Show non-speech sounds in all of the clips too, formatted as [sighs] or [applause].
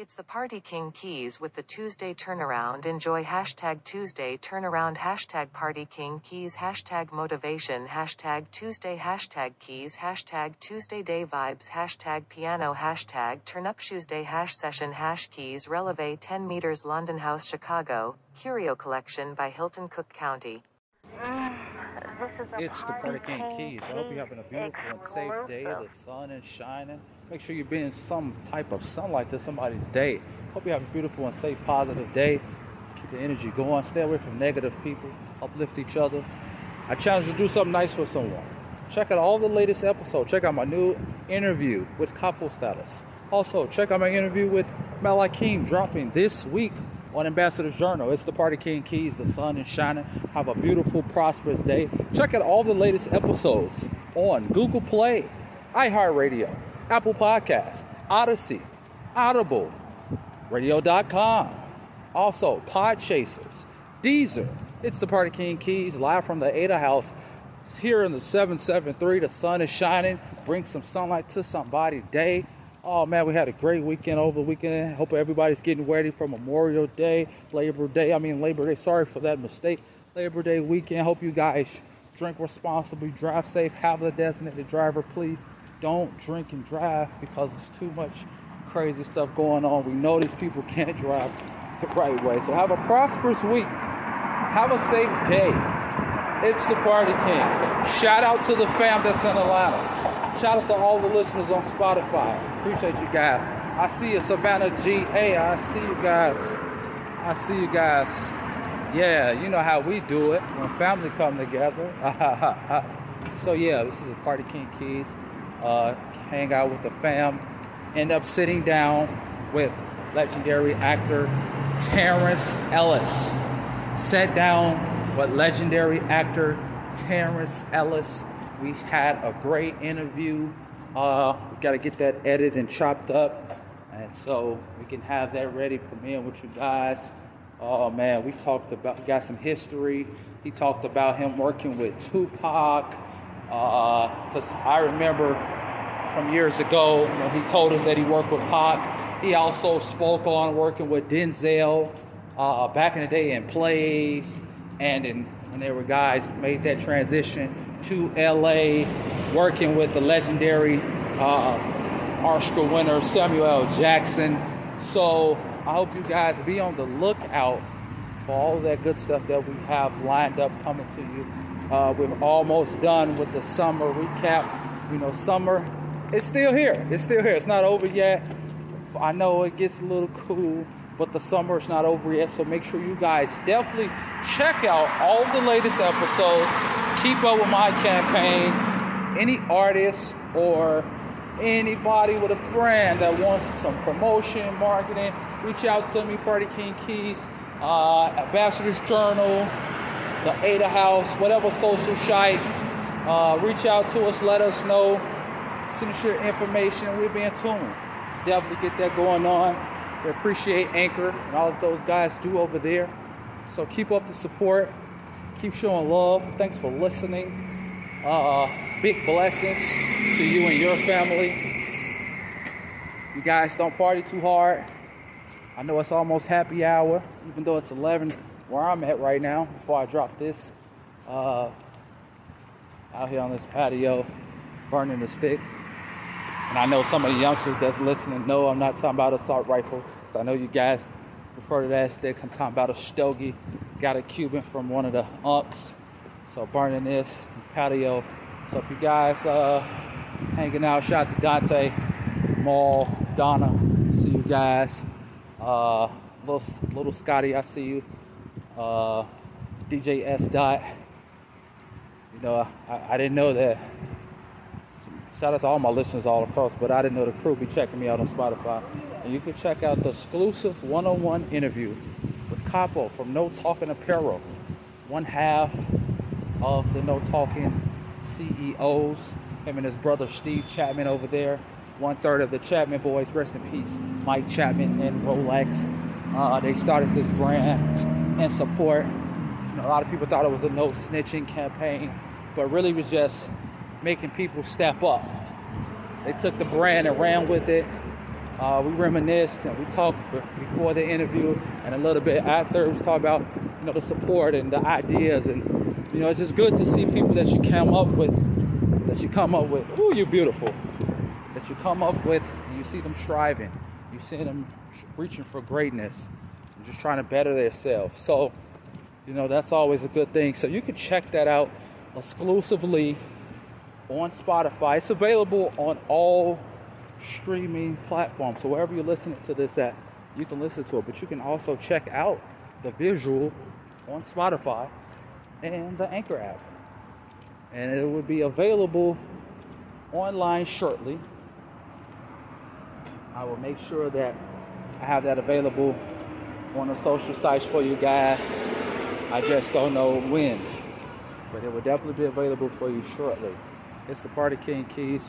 It's the Party King Keys with the Tuesday turnaround. Enjoy hashtag Tuesday turnaround, hashtag Party King Keys, hashtag motivation, hashtag Tuesday, hashtag keys, hashtag Tuesday day vibes, hashtag piano, hashtag turn up Tuesday, hash session, hash keys, releve 10 meters, London House, Chicago, Curio Collection by Hilton Cook County. [sighs] Ah. It's the King Keys. I hope you're having a beautiful and safe day. The sun is shining. Make sure you're being some type of sunlight to somebody's day. Hope you have a beautiful and safe, positive day. Keep the energy going. Stay away from negative people. Uplift each other. I challenge you to do something nice for someone. Check out all the latest episodes. Check out my new interview with Capo Status. Also, check out my interview with Malakim dropping this week on Ambassador's Journal. It's the Party King Keys. The sun is shining. Have a beautiful, prosperous day. Check out all the latest episodes on Google Play, iHeartRadio, Apple Podcasts, Odyssey, Audible, Radio.com. Also, Podchasers, Deezer. It's the Party King Keys live from the Ada House here in the 773. The sun is shining. Bring some sunlight to somebody's day. Oh man, we had a great weekend over the weekend. Hope everybody's getting ready for Memorial Day, Labor Day. I mean Labor Day. Sorry for that mistake. Labor Day weekend. Hope you guys drink responsibly, drive safe, have a designated driver, please. Don't drink and drive because there's too much crazy stuff going on. We know these people can't drive the right way. So have a prosperous week. Have a safe day. It's the Party King. Shout out to the fam that's in Atlanta. Shout out to all the listeners on Spotify. Appreciate you guys. I see you, Savannah G. Hey, I see you guys. I see you guys. Yeah, you know how we do it when family come together. [laughs] so yeah, this is the Party King Keys. Uh, hang out with the fam. End up sitting down with legendary actor Terrence Ellis. Sat down with legendary actor Terrence Ellis we had a great interview. Uh, we got to get that edited and chopped up, and so we can have that ready for me and with you guys. Oh man, we talked about got some history. He talked about him working with Tupac, because uh, I remember from years ago when he told us that he worked with Pac. He also spoke on working with Denzel uh, back in the day in plays, and in, when there were guys made that transition to LA, working with the legendary uh, Oscar winner Samuel L. Jackson. So I hope you guys be on the lookout for all that good stuff that we have lined up coming to you. Uh, we're almost done with the summer recap. You know, summer it's still here. It's still here. It's not over yet. I know it gets a little cool, but the summer is not over yet. So make sure you guys definitely check out all the latest episodes keep up with my campaign. Any artist or anybody with a brand that wants some promotion, marketing, reach out to me, Party King Keys, uh, Ambassador's Journal, the Ada House, whatever social site. Uh, reach out to us, let us know, send us your information, we'll be in tune. Definitely get that going on. We appreciate Anchor and all that those guys do over there. So keep up the support. Keep showing love. Thanks for listening. Uh, big blessings to you and your family. You guys don't party too hard. I know it's almost happy hour, even though it's 11 where I'm at right now before I drop this. Uh, out here on this patio, burning the stick. And I know some of the youngsters that's listening know I'm not talking about assault rifle. So I know you guys refer to that sticks. I'm talking about a stogie Got a Cuban from one of the unks. So burning this patio. So if you guys uh, hanging out, shout out to Dante, Maul, Donna. See you guys. Uh, little little Scotty, I see you. Uh, DJ S Dot. You know, I, I didn't know that. Shout out to all my listeners all across, but I didn't know the crew be checking me out on Spotify. And you can check out the exclusive one-on-one interview Capo from No Talking Apparel, one half of the No Talking CEOs. Him and his brother Steve Chapman over there. One third of the Chapman boys, rest in peace, Mike Chapman and Rolex. Uh, they started this brand in support. You know, a lot of people thought it was a no snitching campaign, but really was just making people step up. They took the brand and ran with it. Uh, we reminisced and we talked before the interview and a little bit after. We talked about you know the support and the ideas and you know it's just good to see people that you come up with that you come up with. Ooh, you're beautiful. That you come up with and you see them striving. You see them reaching for greatness and just trying to better themselves. So you know that's always a good thing. So you can check that out exclusively on Spotify. It's available on all streaming platform. So wherever you're listening to this at, you can listen to it. But you can also check out the visual on Spotify and the Anchor app. And it will be available online shortly. I will make sure that I have that available on the social sites for you guys. I just don't know when, but it will definitely be available for you shortly. It's the Party King Keys.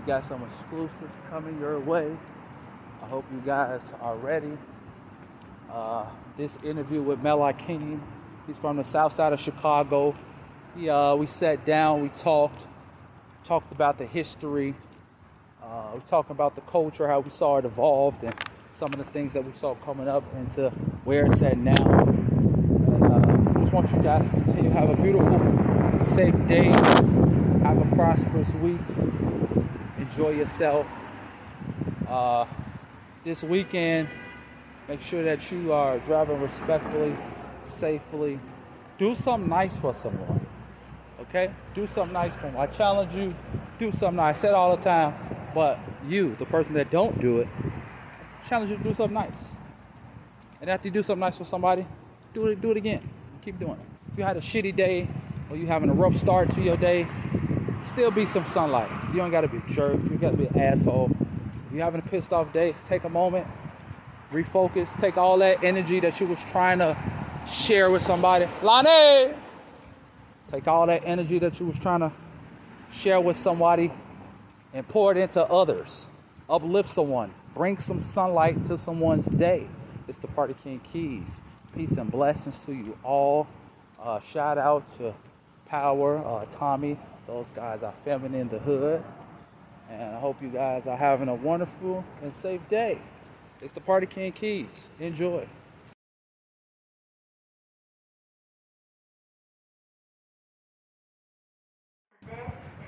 We got some exclusives coming your way. I hope you guys are ready. Uh, this interview with Mel King, he's from the south side of Chicago. He, uh, we sat down, we talked, talked about the history, uh, we about the culture, how we saw it evolved, and some of the things that we saw coming up into where it's at now. And uh, just want you guys to continue have a beautiful, safe day, have a prosperous week, enjoy yourself. Uh, this weekend, make sure that you are driving respectfully, safely. Do something nice for someone. Okay? Do something nice for them. I challenge you, do something nice. I said all the time, but you, the person that don't do it, challenge you to do something nice. And after you do something nice for somebody, do it, do it again. Keep doing it. If you had a shitty day or you having a rough start to your day, still be some sunlight. You don't gotta be a jerk. You gotta be an asshole. If you're having a pissed off day, take a moment, refocus, take all that energy that you was trying to share with somebody. Lonnie! Take all that energy that you was trying to share with somebody and pour it into others. Uplift someone. Bring some sunlight to someone's day. It's the Party King Keys. Peace and blessings to you all. Uh, shout out to Power, uh, Tommy. Those guys are feminine in the hood. And I hope you guys are having a wonderful and safe day. It's the Party King Keys. Enjoy.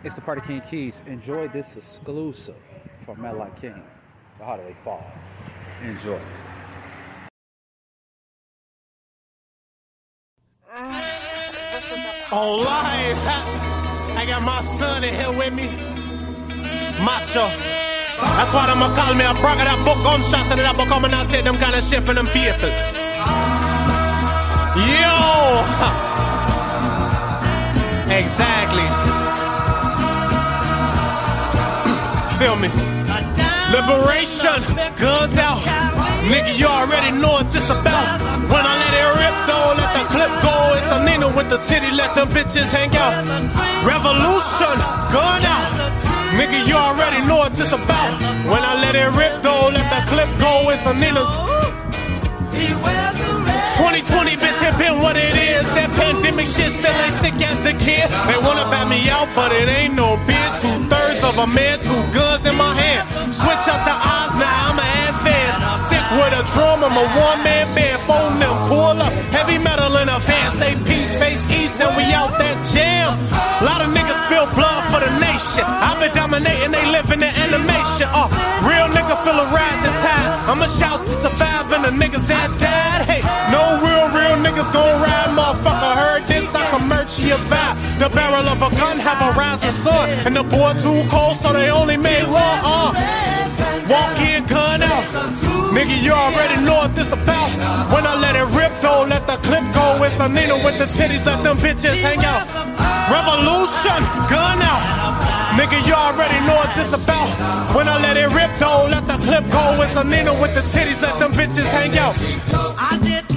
It's the Party King Keys. Enjoy this exclusive from Melody King, the Holiday Fall. Enjoy. On live, I got my son in here with me. Macho. That's why them a call me a brother that book on gunshot and that book coming out take them kind of shit from them people. Yo! [laughs] Exactly. [clears throat] Feel me? Liberation, guns out. Nigga, you already know what this about. Titty, let them bitches hang out. Revolution, gun out. Nigga, you already know what this about. When I let it rip though, let the clip go. It's a Nina. 2020, bitch, it been what it is. That pandemic shit still ain't sick as the kid. They wanna bat me out, but it ain't no bid. Two thirds of a man, two guns in my hand. Switch up the odds, now I'm an advance. Stick with a drum, I'm a one man band. Phone nation. I've been dominating, they live in the animation. Uh, real nigga feel a rising tide. I'ma shout to survive and the niggas that died. Hey, no real, real niggas gon' ride, motherfucker. Heard this, I can merch your vibe. The barrel of a gun have a rising sun. And the boy too cold, so they only made one. Uh, walk in, gun out. Nigga, you already know what this about. When I let it rip, don't let the clip go. It's a Nina with the titties, let them bitches hang out. Revolution, gun out. Nigga, you already know what this about. When I let it rip, though, let the clip go. It's a Nina with the titties, let them bitches hang out.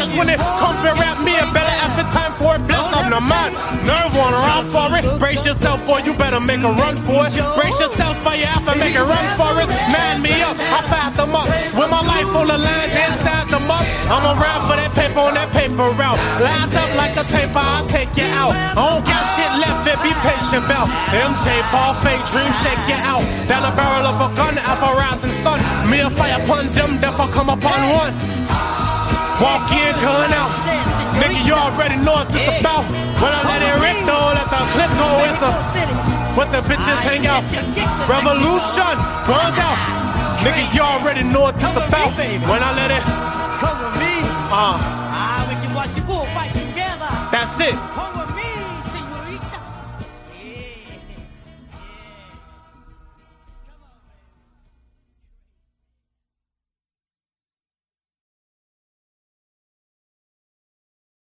Knowledge when it come to rap me a better effort time for it. Bless up the mind. Nerve on around for it. Brace yourself for. You better make a run for it. Brace yourself for your effort. Make a run for it. Man me up. I fat them up. With my life on the line, then sat them up. I'm around for that paper on that paper route. Lined up like a taper, I'll take you out. I don't got shit left, it be patient, Bell. MJ ball fake dream, shake you out. Down the barrel of a gun, alpha rising sun. Me a fire upon them, I come upon one. Walk in, con out. Nigga, you already know what this about. When I let it rip, though, let the clip go. It's a. But the bitches hang out. Revolution runs out. Nigga, you already know what this about. When I let it. Come with me. Uh. Ah, That's it.